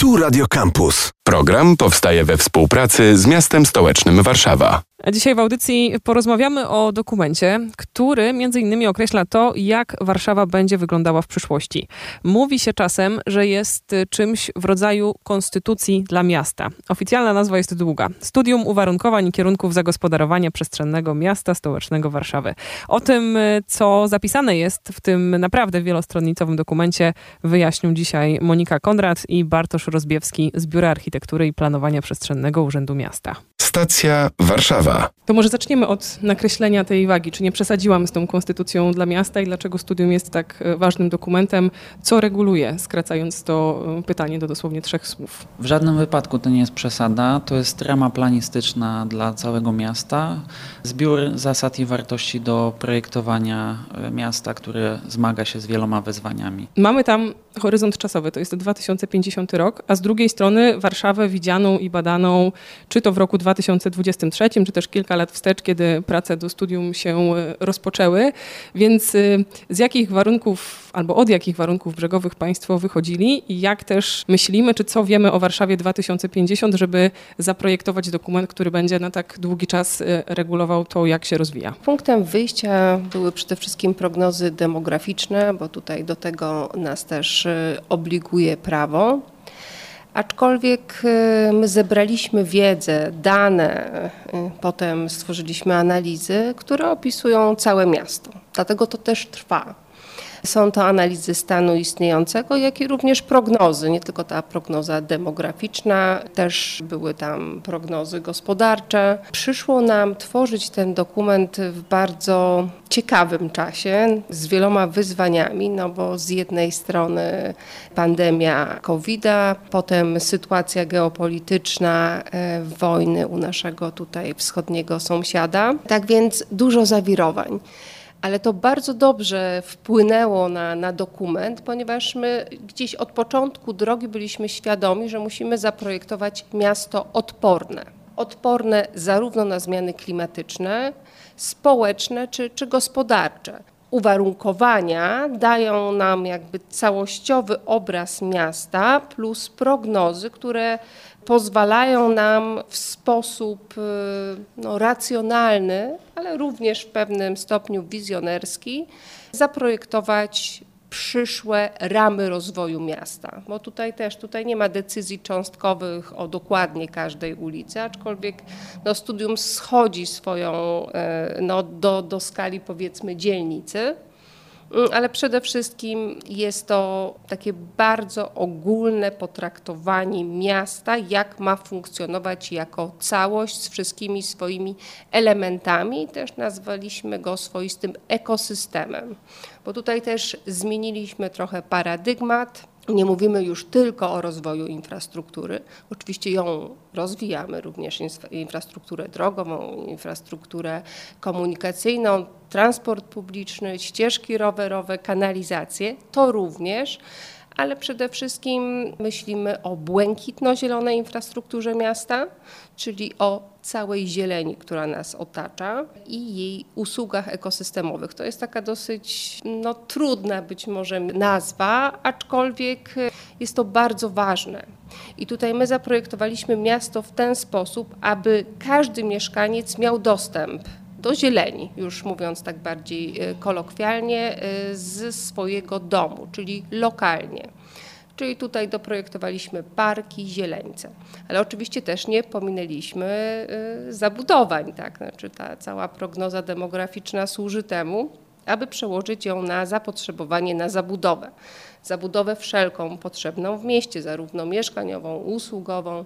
Tu Radio Campus. Program powstaje we współpracy z miastem stołecznym Warszawa. Dzisiaj w audycji porozmawiamy o dokumencie, który między innymi określa to, jak Warszawa będzie wyglądała w przyszłości. Mówi się czasem, że jest czymś w rodzaju konstytucji dla miasta. Oficjalna nazwa jest długa. Studium uwarunkowań i kierunków zagospodarowania przestrzennego miasta stołecznego Warszawy. O tym, co zapisane jest w tym naprawdę wielostronnicowym dokumencie, wyjaśnią dzisiaj Monika Konrad i Bartosz Rozbiewski z Biura Architektury i Planowania Przestrzennego Urzędu Miasta. Stacja Warszawa. To może zaczniemy od nakreślenia tej wagi. Czy nie przesadziłam z tą konstytucją dla miasta i dlaczego studium jest tak e, ważnym dokumentem? Co reguluje, skracając to e, pytanie do dosłownie trzech słów? W żadnym wypadku to nie jest przesada. To jest rama planistyczna dla całego miasta. Zbiór zasad i wartości do projektowania e, miasta, które zmaga się z wieloma wyzwaniami. Mamy tam horyzont czasowy, to jest 2050 rok, a z drugiej strony Warszawę widzianą i badaną, czy to w roku 2023, czy też kilka lat wstecz, kiedy prace do studium się e, rozpoczęły. Więc e, z jakich warunków, albo od jakich warunków brzegowych Państwo wychodzili i jak też myślimy, czy co wiemy o Warszawie 2050, żeby zaprojektować dokument, który będzie na tak długi czas e, regulował to, jak się rozwija? Punktem wyjścia były przede wszystkim prognozy demograficzne, bo tutaj do tego nas też obliguje prawo. Aczkolwiek y, my zebraliśmy wiedzę, dane, y, potem stworzyliśmy analizy, które opisują całe miasto. Dlatego to też trwa. Są to analizy stanu istniejącego, jak i również prognozy, nie tylko ta prognoza demograficzna, też były tam prognozy gospodarcze. Przyszło nam tworzyć ten dokument w bardzo ciekawym czasie, z wieloma wyzwaniami, no bo z jednej strony pandemia COVID-a, potem sytuacja geopolityczna, e, wojny u naszego tutaj wschodniego sąsiada. Tak więc dużo zawirowań ale to bardzo dobrze wpłynęło na, na dokument, ponieważ my gdzieś od początku drogi byliśmy świadomi, że musimy zaprojektować miasto odporne. Odporne zarówno na zmiany klimatyczne, społeczne czy, czy gospodarcze. Uwarunkowania dają nam jakby całościowy obraz miasta plus prognozy, które pozwalają nam w sposób y, no, racjonalny, ale również w pewnym stopniu wizjonerski zaprojektować przyszłe ramy rozwoju miasta. Bo tutaj też tutaj nie ma decyzji cząstkowych o dokładnie każdej ulicy, aczkolwiek no, studium schodzi swoją y, no, do, do skali powiedzmy dzielnicy. Mm, ale przede wszystkim jest to takie bardzo ogólne potraktowanie miasta, jak ma funkcjonować jako całość z wszystkimi swoimi elementami. Też nazwaliśmy go swoistym ekosystemem, bo tutaj też zmieniliśmy trochę paradygmat nie mówimy już tylko o rozwoju infrastruktury. Oczywiście ją rozwijamy, również infrastrukturę drogową, infrastrukturę komunikacyjną, transport publiczny, ścieżki rowerowe, kanalizację. To również ale przede wszystkim myślimy o błękitno-zielonej infrastrukturze miasta, czyli o całej zieleni, która nas otacza i jej usługach ekosystemowych. To jest taka dosyć no, trudna być może nazwa, aczkolwiek jest to bardzo ważne. I tutaj my zaprojektowaliśmy miasto w ten sposób, aby każdy mieszkaniec miał dostęp do zieleni, już mówiąc tak bardziej e, kolokwialnie, e, z swojego domu, czyli lokalnie. Czyli tutaj doprojektowaliśmy parki, zieleńce. Ale oczywiście też nie pominęliśmy e, zabudowań. Tak? Znaczy ta cała prognoza demograficzna służy temu, aby przełożyć ją na zapotrzebowanie na zabudowę. Zabudowę wszelką potrzebną w mieście, zarówno mieszkaniową, usługową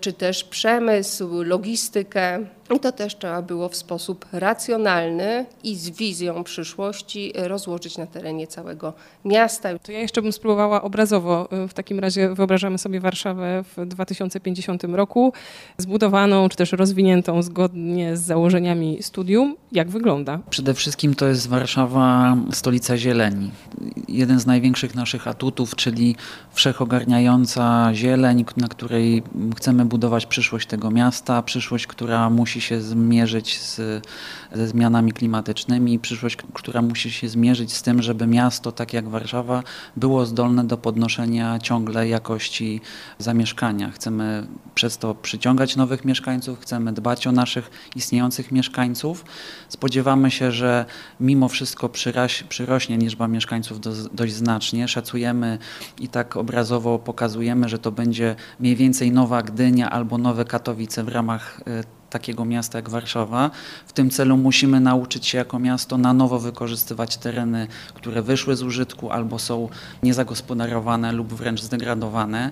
czy też przemysł, logistykę. I to też trzeba było w sposób racjonalny i z wizją przyszłości rozłożyć na terenie całego miasta. To ja jeszcze bym spróbowała obrazowo. W takim razie wyobrażamy sobie Warszawę w 2050 roku, zbudowaną czy też rozwiniętą zgodnie z założeniami studium. Jak wygląda? Przede wszystkim to jest Warszawa stolica zieleni. Jeden z największych naszych atutów, czyli wszechogarniająca zieleń, na której chcemy budować przyszłość tego miasta, przyszłość, która musi się zmierzyć z, ze zmianami klimatycznymi, przyszłość, która musi się zmierzyć z tym, żeby miasto, tak jak Warszawa, było zdolne do podnoszenia ciągle jakości zamieszkania. Chcemy przez to przyciągać nowych mieszkańców, chcemy dbać o naszych istniejących mieszkańców. Spodziewamy się, że mimo wszystko przyraś, przyrośnie liczba mieszkańców do, dość znacznie. Szacujemy i tak obrazowo pokazujemy, że to będzie mniej więcej nowa Gdynia albo nowe Katowice w ramach e, takiego miasta jak Warszawa. W tym celu musimy nauczyć się jako miasto na nowo wykorzystywać tereny, które wyszły z użytku albo są niezagospodarowane lub wręcz zdegradowane.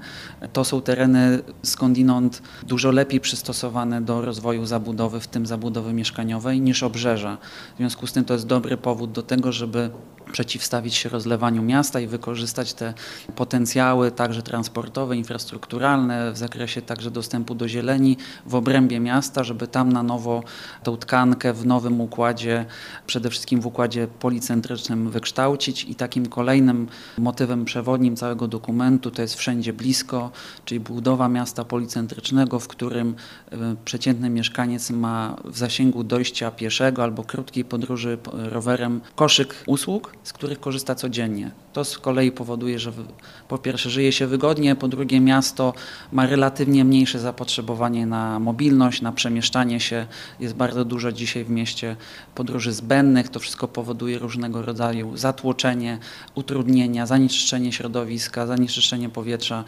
To są tereny skądinąd dużo lepiej przystosowane do rozwoju zabudowy, w tym zabudowy mieszkaniowej, niż obrzeża. W związku z tym to jest dobry powód do tego, żeby przeciwstawić się rozlewaniu miasta i wykorzystać te potencjały także transportowe, infrastrukturalne w zakresie także dostępu do zieleni w obrębie miasta, żeby tam na nowo tą tkankę w nowym układzie, przede wszystkim w układzie policentrycznym wykształcić. I takim kolejnym motywem przewodnim całego dokumentu to jest wszędzie blisko, czyli budowa miasta policentrycznego, w którym e, przeciętny mieszkaniec ma w zasięgu dojścia pieszego albo krótkiej podróży rowerem koszyk usług, z których korzysta codziennie. To z kolei powoduje, że po pierwsze żyje się wygodnie, po drugie miasto ma relatywnie mniejsze zapotrzebowanie na mobilność, na przemieszczanie się. Jest bardzo dużo dzisiaj w mieście podróży zbędnych. To wszystko powoduje różnego rodzaju zatłoczenie, utrudnienia, zanieczyszczenie środowiska, zanieczyszczenie powietrza.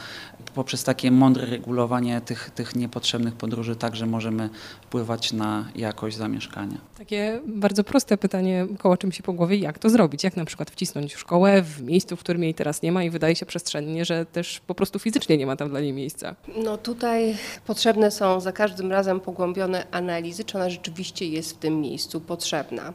Poprzez takie mądre regulowanie tych, tych niepotrzebnych podróży także możemy wpływać na jakość zamieszkania. Takie bardzo proste pytanie koło czym się po głowie, jak to zrobić? Jak na przykład wcisnąć szkołę w miejscu, w którym jej teraz nie ma i wydaje się przestrzennie, że też po prostu fizycznie nie ma tam dla niej miejsca. No tutaj potrzebne są za każdym razem pogłębione analizy, czy ona rzeczywiście jest w tym miejscu potrzebna.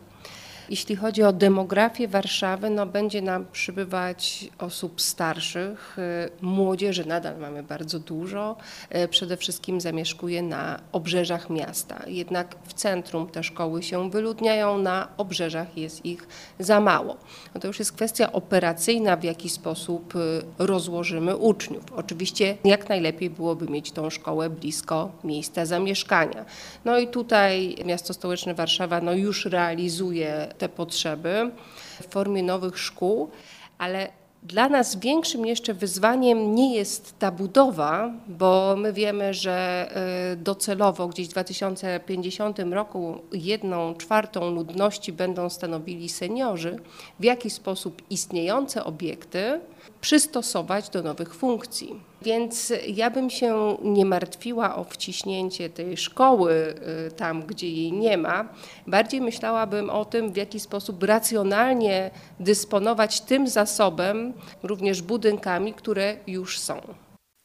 Jeśli chodzi o demografię Warszawy, no będzie nam przybywać osób starszych, y, młodzieży nadal mamy bardzo dużo, y, przede wszystkim zamieszkuje na obrzeżach miasta. Jednak w centrum te szkoły się wyludniają, na obrzeżach jest ich za mało. No to już jest kwestia operacyjna, w jaki sposób y, rozłożymy uczniów. Oczywiście jak najlepiej byłoby mieć tą szkołę blisko miejsca zamieszkania. No i tutaj miasto stołeczne Warszawa no już realizuje te potrzeby w formie nowych szkół, ale dla nas większym jeszcze wyzwaniem nie jest ta budowa, bo my wiemy, że e, docelowo gdzieś w 2050 roku jedną czwartą ludności będą stanowili seniorzy, w jaki sposób istniejące obiekty przystosować do nowych funkcji. Więc ja bym się nie martwiła o wciśnięcie tej szkoły y, tam, gdzie jej nie ma. Bardziej myślałabym o tym, w jaki sposób racjonalnie dysponować tym zasobem, również budynkami, które już są.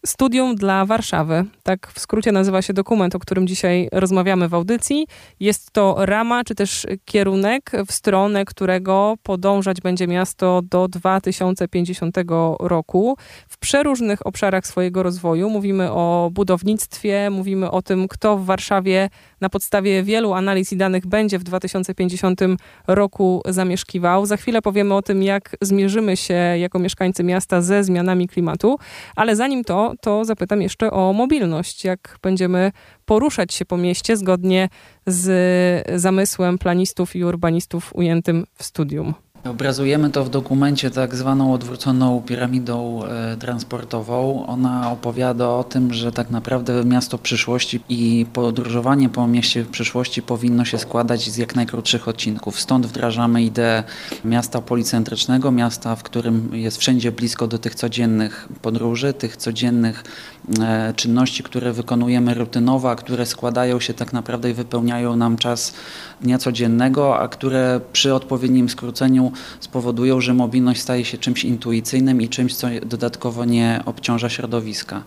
Studium dla Warszawy. Tak w skrócie nazywa się dokument, o którym dzisiaj rozmawiamy w audycji. Jest to rama, czy też kierunek, w stronę którego podążać będzie miasto do 2050 roku. W przeróżnych obszarach swojego rozwoju mówimy o budownictwie, mówimy o tym, kto w Warszawie na podstawie wielu analiz i danych będzie w 2050 roku zamieszkiwał. Za chwilę powiemy o tym, jak zmierzymy się jako mieszkańcy miasta ze zmianami klimatu, ale zanim to, to zapytam jeszcze o mobilność. Jak będziemy poruszać się po mieście zgodnie z zamysłem planistów i urbanistów ujętym w studium? Obrazujemy to w dokumencie tak zwaną odwróconą piramidą e, transportową. Ona opowiada o tym, że tak naprawdę miasto przyszłości i podróżowanie po mieście przyszłości powinno się składać z jak najkrótszych odcinków. Stąd wdrażamy ideę miasta policentrycznego, miasta, w którym jest wszędzie blisko do tych codziennych podróży, tych codziennych e, czynności, które wykonujemy rutynowo, a które składają się tak naprawdę i wypełniają nam czas dnia codziennego, a które przy odpowiednim skróceniu spowodują, że mobilność staje się czymś intuicyjnym i czymś, co dodatkowo nie obciąża środowiska.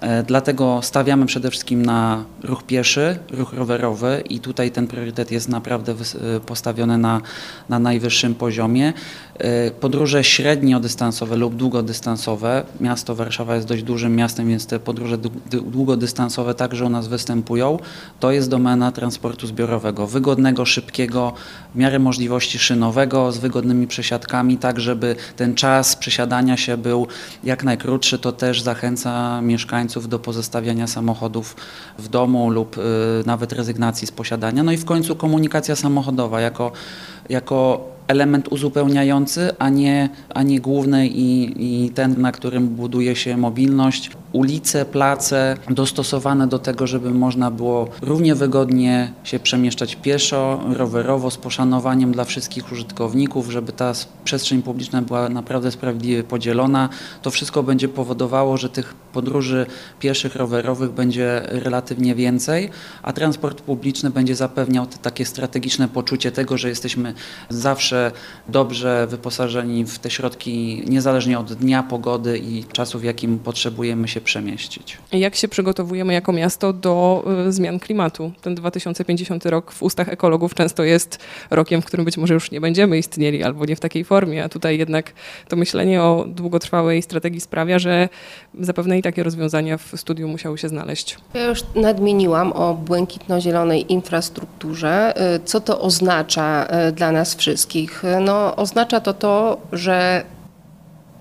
E, dlatego stawiamy przede wszystkim na ruch pieszy, ruch rowerowy i tutaj ten priorytet jest naprawdę e, postawiony na, na najwyższym poziomie. E, podróże średniodystansowe lub długodystansowe. Miasto Warszawa jest dość dużym miastem, więc te podróże długodystansowe także u nas występują, to jest domena transportu zbiorowego, wygodnego, szybkiego, w miarę możliwości szynowego, z wygodnymi przesiadkami, tak żeby ten czas przesiadania się był jak najkrótszy. To też zachęca mieszkańców do pozostawiania samochodów w domu lub y, nawet rezygnacji z posiadania. No i w końcu komunikacja samochodowa jako, jako element uzupełniający, a nie, a nie główny i, i ten, na którym buduje się mobilność. Ulice, place dostosowane do tego, żeby można było równie wygodnie się przemieszczać pieszo, rowerowo, z poszanowaniem dla wszystkich użytkowników, żeby ta przestrzeń publiczna była naprawdę sprawiedliwie podzielona. To wszystko będzie powodowało, że tych podróży pieszych, rowerowych będzie relatywnie więcej, a transport publiczny będzie zapewniał takie strategiczne poczucie tego, że jesteśmy zawsze zawsze dobrze wyposażeni w te środki, niezależnie od dnia, pogody i czasu, w jakim potrzebujemy się przemieścić. Jak się przygotowujemy jako miasto do y, zmian klimatu? Ten 2050 rok w ustach ekologów często jest rokiem, w którym być może już nie będziemy istnieli albo nie w takiej formie, a tutaj jednak to myślenie o długotrwałej strategii sprawia, że zapewne i takie rozwiązania w studium musiały się znaleźć. Ja już nadmieniłam o błękitno-zielonej infrastrukturze. Y, co to oznacza y, dla nas wszystkich? No, oznacza to to, że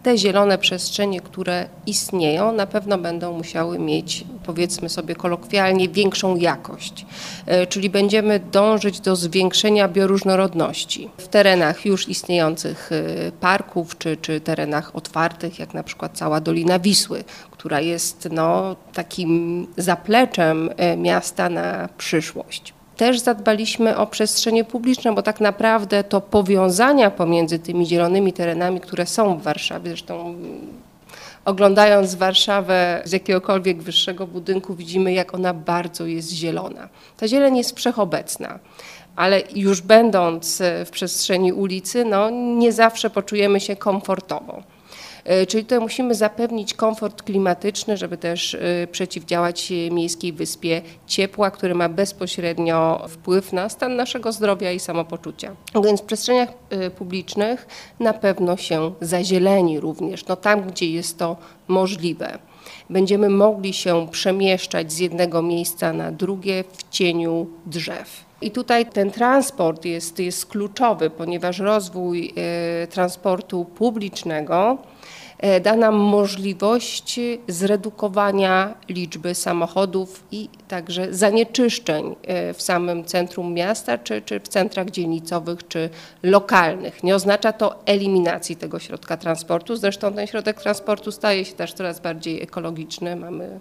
te zielone przestrzenie, które istnieją, na pewno będą musiały mieć, powiedzmy sobie kolokwialnie, większą jakość. E, czyli będziemy dążyć do zwiększenia bioróżnorodności w terenach już istniejących e, parków, czy, czy terenach otwartych, jak na przykład cała Dolina Wisły, która jest no, takim zapleczem e, miasta na przyszłość. Też zadbaliśmy o przestrzenie publiczne, bo tak naprawdę to powiązania pomiędzy tymi zielonymi terenami, które są w Warszawie, zresztą oglądając Warszawę z jakiegokolwiek wyższego budynku, widzimy, jak ona bardzo jest zielona. Ta zieleń jest wszechobecna ale już będąc w przestrzeni ulicy, no, nie zawsze poczujemy się komfortowo. E, czyli tutaj musimy zapewnić komfort klimatyczny, żeby też e, przeciwdziałać miejskiej wyspie ciepła, który ma bezpośrednio wpływ na stan naszego zdrowia i samopoczucia. Więc w przestrzeniach e, publicznych na pewno się zazieleni również, no tam gdzie jest to możliwe będziemy mogli się przemieszczać z jednego miejsca na drugie w cieniu drzew. I tutaj ten transport jest, jest kluczowy, ponieważ rozwój transportu publicznego E, da nam możliwość zredukowania liczby samochodów i także zanieczyszczeń e, w samym centrum miasta, czy, czy w centrach dzielnicowych, czy lokalnych. Nie oznacza to eliminacji tego środka transportu. Zresztą ten środek transportu staje się też coraz bardziej ekologiczny. Mamy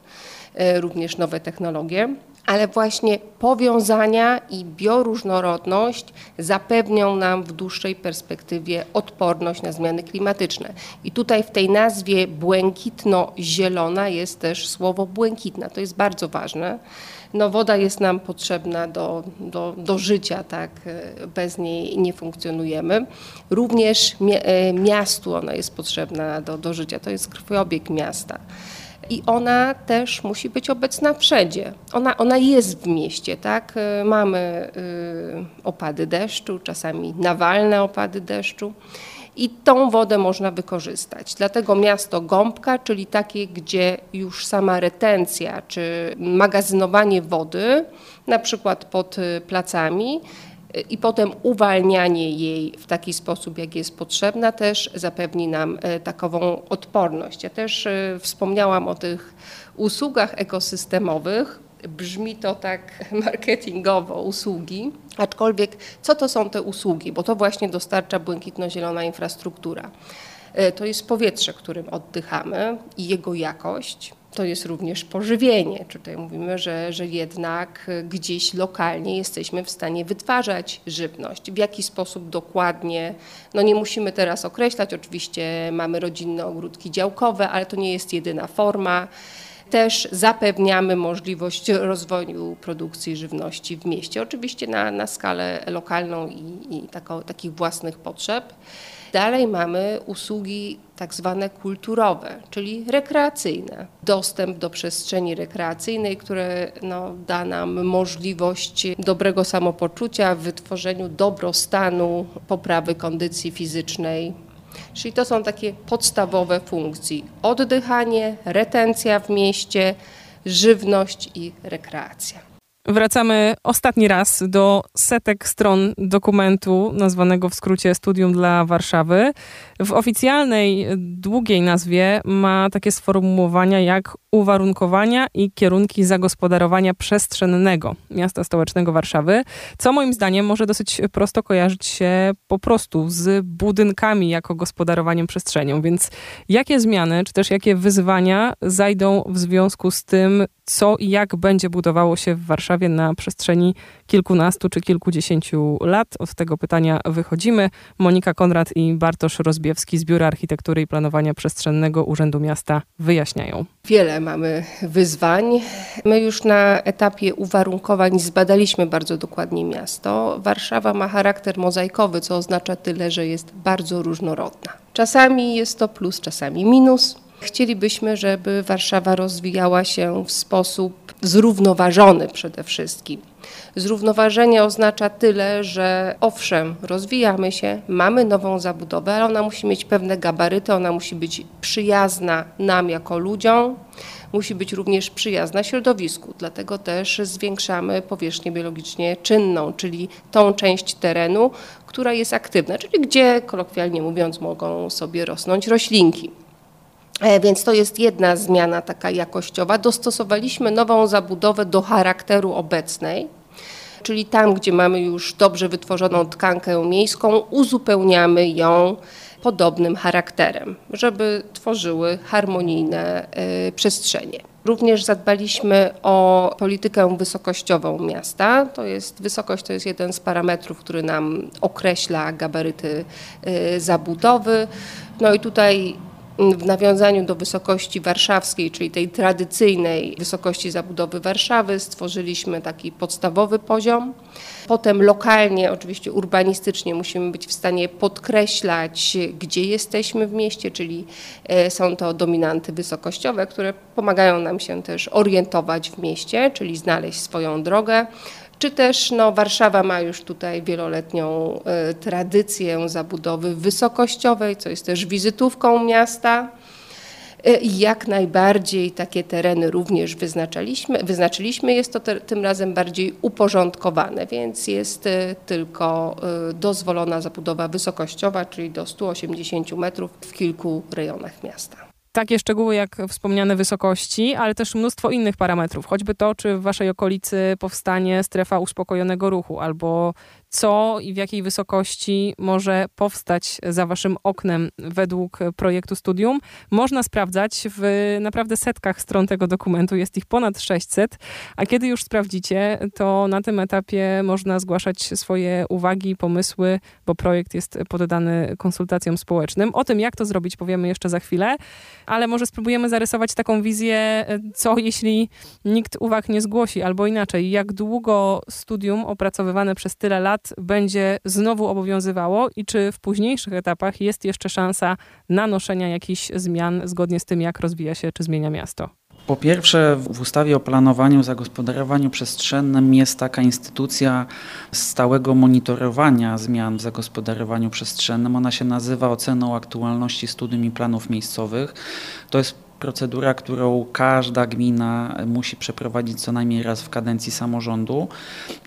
e, również nowe technologie ale właśnie powiązania i bioróżnorodność zapewnią nam w dłuższej perspektywie odporność na zmiany klimatyczne. I tutaj w tej nazwie błękitno-zielona jest też słowo błękitna. To jest bardzo ważne. No, woda jest nam potrzebna do, do, do życia, tak? bez niej nie funkcjonujemy. Również e, miastu ona jest potrzebna do, do życia, to jest krwiobieg miasta i ona też musi być obecna wszędzie. Ona, ona jest w mieście, tak? Y, mamy y, opady deszczu, czasami nawalne opady deszczu i tą wodę można wykorzystać. Dlatego miasto Gąbka, czyli takie, gdzie już sama retencja czy magazynowanie wody, na przykład pod y, placami, i potem uwalnianie jej w taki sposób, jak jest potrzebna, też zapewni nam e, takową odporność. Ja też e, wspomniałam o tych usługach ekosystemowych. Brzmi to tak marketingowo, usługi, aczkolwiek co to są te usługi? Bo to właśnie dostarcza błękitno-zielona infrastruktura. E, to jest powietrze, którym oddychamy i jego jakość to jest również pożywienie. Tutaj mówimy, że, że jednak gdzieś lokalnie jesteśmy w stanie wytwarzać żywność. W jaki sposób dokładnie, no nie musimy teraz określać, oczywiście mamy rodzinne ogródki działkowe, ale to nie jest jedyna forma. Też zapewniamy możliwość rozwoju produkcji żywności w mieście, oczywiście na, na skalę lokalną i, i tako, takich własnych potrzeb. Dalej mamy usługi tak zwane kulturowe, czyli rekreacyjne. Dostęp do przestrzeni rekreacyjnej, które no, da nam możliwość dobrego samopoczucia w wytworzeniu dobrostanu, poprawy kondycji fizycznej. Czyli to są takie podstawowe funkcje: oddychanie, retencja w mieście, żywność i rekreacja. Wracamy ostatni raz do setek stron dokumentu nazwanego w skrócie Studium dla Warszawy. W oficjalnej, długiej nazwie ma takie sformułowania jak uwarunkowania i kierunki zagospodarowania przestrzennego miasta stołecznego Warszawy, co moim zdaniem może dosyć prosto kojarzyć się po prostu z budynkami jako gospodarowaniem przestrzenią. Więc jakie zmiany, czy też jakie wyzwania zajdą w związku z tym, co i jak będzie budowało się w Warszawie na przestrzeni kilkunastu czy kilkudziesięciu lat? Od tego pytania wychodzimy. Monika Konrad i Bartosz Rozbiewski z Biura Architektury i Planowania Przestrzennego Urzędu Miasta wyjaśniają. Wiele mamy wyzwań. My już na etapie uwarunkowań zbadaliśmy bardzo dokładnie miasto. Warszawa ma charakter mozaikowy, co oznacza tyle, że jest bardzo różnorodna. Czasami jest to plus, czasami minus. Chcielibyśmy, żeby Warszawa rozwijała się w sposób zrównoważony przede wszystkim. Zrównoważenie oznacza tyle, że owszem, rozwijamy się, mamy nową zabudowę, ale ona musi mieć pewne gabaryty, ona musi być przyjazna nam jako ludziom, musi być również przyjazna środowisku. Dlatego też zwiększamy powierzchnię biologicznie czynną, czyli tą część terenu, która jest aktywna, czyli gdzie, kolokwialnie mówiąc, mogą sobie rosnąć roślinki. E, więc to jest jedna zmiana taka jakościowa. Dostosowaliśmy nową zabudowę do charakteru obecnej, czyli tam, gdzie mamy już dobrze wytworzoną tkankę miejską, uzupełniamy ją podobnym charakterem, żeby tworzyły harmonijne y, przestrzenie. Również zadbaliśmy o politykę wysokościową miasta. To jest wysokość to jest jeden z parametrów, który nam określa gabaryty y, zabudowy. No i tutaj w nawiązaniu do wysokości warszawskiej, czyli tej tradycyjnej wysokości zabudowy Warszawy, stworzyliśmy taki podstawowy poziom. Potem lokalnie, oczywiście urbanistycznie musimy być w stanie podkreślać, gdzie jesteśmy w mieście, czyli e, są to dominanty wysokościowe, które pomagają nam się też orientować w mieście, czyli znaleźć swoją drogę czy też no, Warszawa ma już tutaj wieloletnią y, tradycję zabudowy wysokościowej, co jest też wizytówką miasta. E, jak najbardziej takie tereny również wyznaczyliśmy. wyznaczyliśmy. Jest to te, tym razem bardziej uporządkowane, więc jest y, tylko dozwolona zabudowa wysokościowa, czyli do 180 metrów w kilku rejonach miasta takie szczegóły jak wspomniane wysokości, ale też mnóstwo innych parametrów, choćby to, czy w waszej okolicy powstanie strefa uspokojonego ruchu, albo co i w jakiej wysokości może powstać za waszym oknem według projektu studium, można sprawdzać w naprawdę setkach stron tego dokumentu. Jest ich ponad 600, a kiedy już sprawdzicie, to na tym etapie można zgłaszać swoje uwagi, pomysły, bo projekt jest poddany konsultacjom społecznym. O tym, jak to zrobić, powiemy jeszcze za chwilę, ale może spróbujemy zarysować taką wizję, co jeśli nikt uwag nie zgłosi, albo inaczej, jak długo studium opracowywane przez tyle lat będzie znowu obowiązywało i czy w późniejszych etapach jest jeszcze szansa nanoszenia jakichś zmian zgodnie z tym, jak rozwija się czy zmienia miasto? Po pierwsze, w ustawie o planowaniu, zagospodarowaniu przestrzennym jest taka instytucja stałego monitorowania zmian w zagospodarowaniu przestrzennym. Ona się nazywa oceną aktualności studium i planów miejscowych. To jest procedura, którą każda gmina musi przeprowadzić co najmniej raz w kadencji samorządu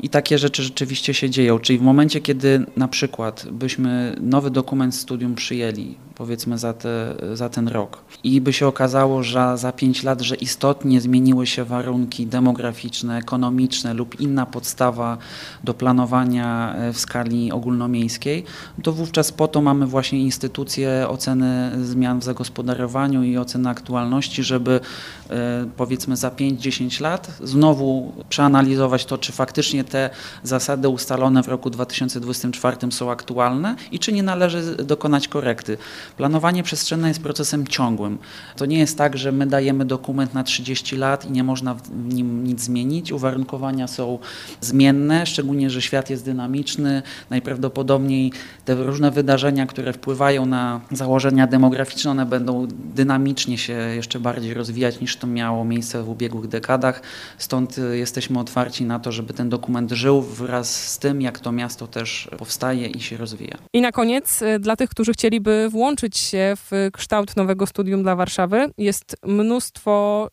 i takie rzeczy rzeczywiście się dzieją. Czyli w momencie, kiedy na przykład byśmy nowy dokument studium przyjęli, powiedzmy za, te, za ten rok. I by się okazało, że za pięć lat, że istotnie zmieniły się warunki demograficzne, ekonomiczne lub inna podstawa do planowania e, w skali ogólnomiejskiej, to wówczas po to mamy właśnie instytucje oceny zmian w zagospodarowaniu i oceny aktualności, żeby e, powiedzmy za 5-10 lat znowu przeanalizować to, czy faktycznie te zasady ustalone w roku 2024 są aktualne i czy nie należy dokonać korekty. Planowanie przestrzenne jest procesem ciągłym. To nie jest tak, że my dajemy dokument na 30 lat i nie można w nim nic zmienić. Uwarunkowania są zmienne, szczególnie, że świat jest dynamiczny. Najprawdopodobniej te różne wydarzenia, które wpływają na założenia demograficzne, one będą dynamicznie się jeszcze bardziej rozwijać niż to miało miejsce w ubiegłych dekadach. Stąd y, jesteśmy otwarci na to, żeby ten dokument żył wraz z tym, jak to miasto też powstaje i się rozwija. I na koniec, y, dla tych, którzy chcieliby włączyć włączyć się w kształt nowego studium dla Warszawy. Jest mnóstwo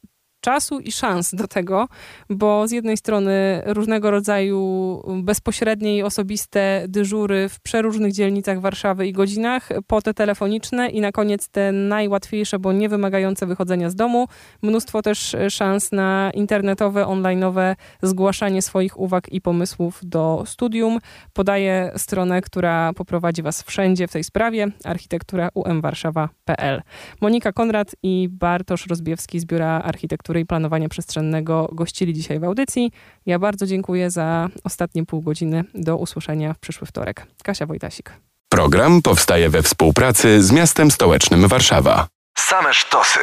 czasu i szans do tego, bo z jednej strony różnego rodzaju bezpośrednie i osobiste dyżury w przeróżnych dzielnicach Warszawy i godzinach, po te telefoniczne i na koniec te najłatwiejsze, bo nie wymagające wychodzenia z domu. Mnóstwo też szans na internetowe, online'owe zgłaszanie swoich uwag i pomysłów do studium. Podaję stronę, która poprowadzi Was wszędzie w tej sprawie, architektura.umwarszawa.pl. Monika Konrad i Bartosz Rozbiewski z Biura Architektury Architektury i Planowania Przestrzennego gościli dzisiaj w audycji. Ja bardzo dziękuję za ostatnie pół godziny. Do usłyszenia w przyszły wtorek. Kasia Wojtasik. Program powstaje we współpracy z miastem stołecznym Warszawa. Same sztosy.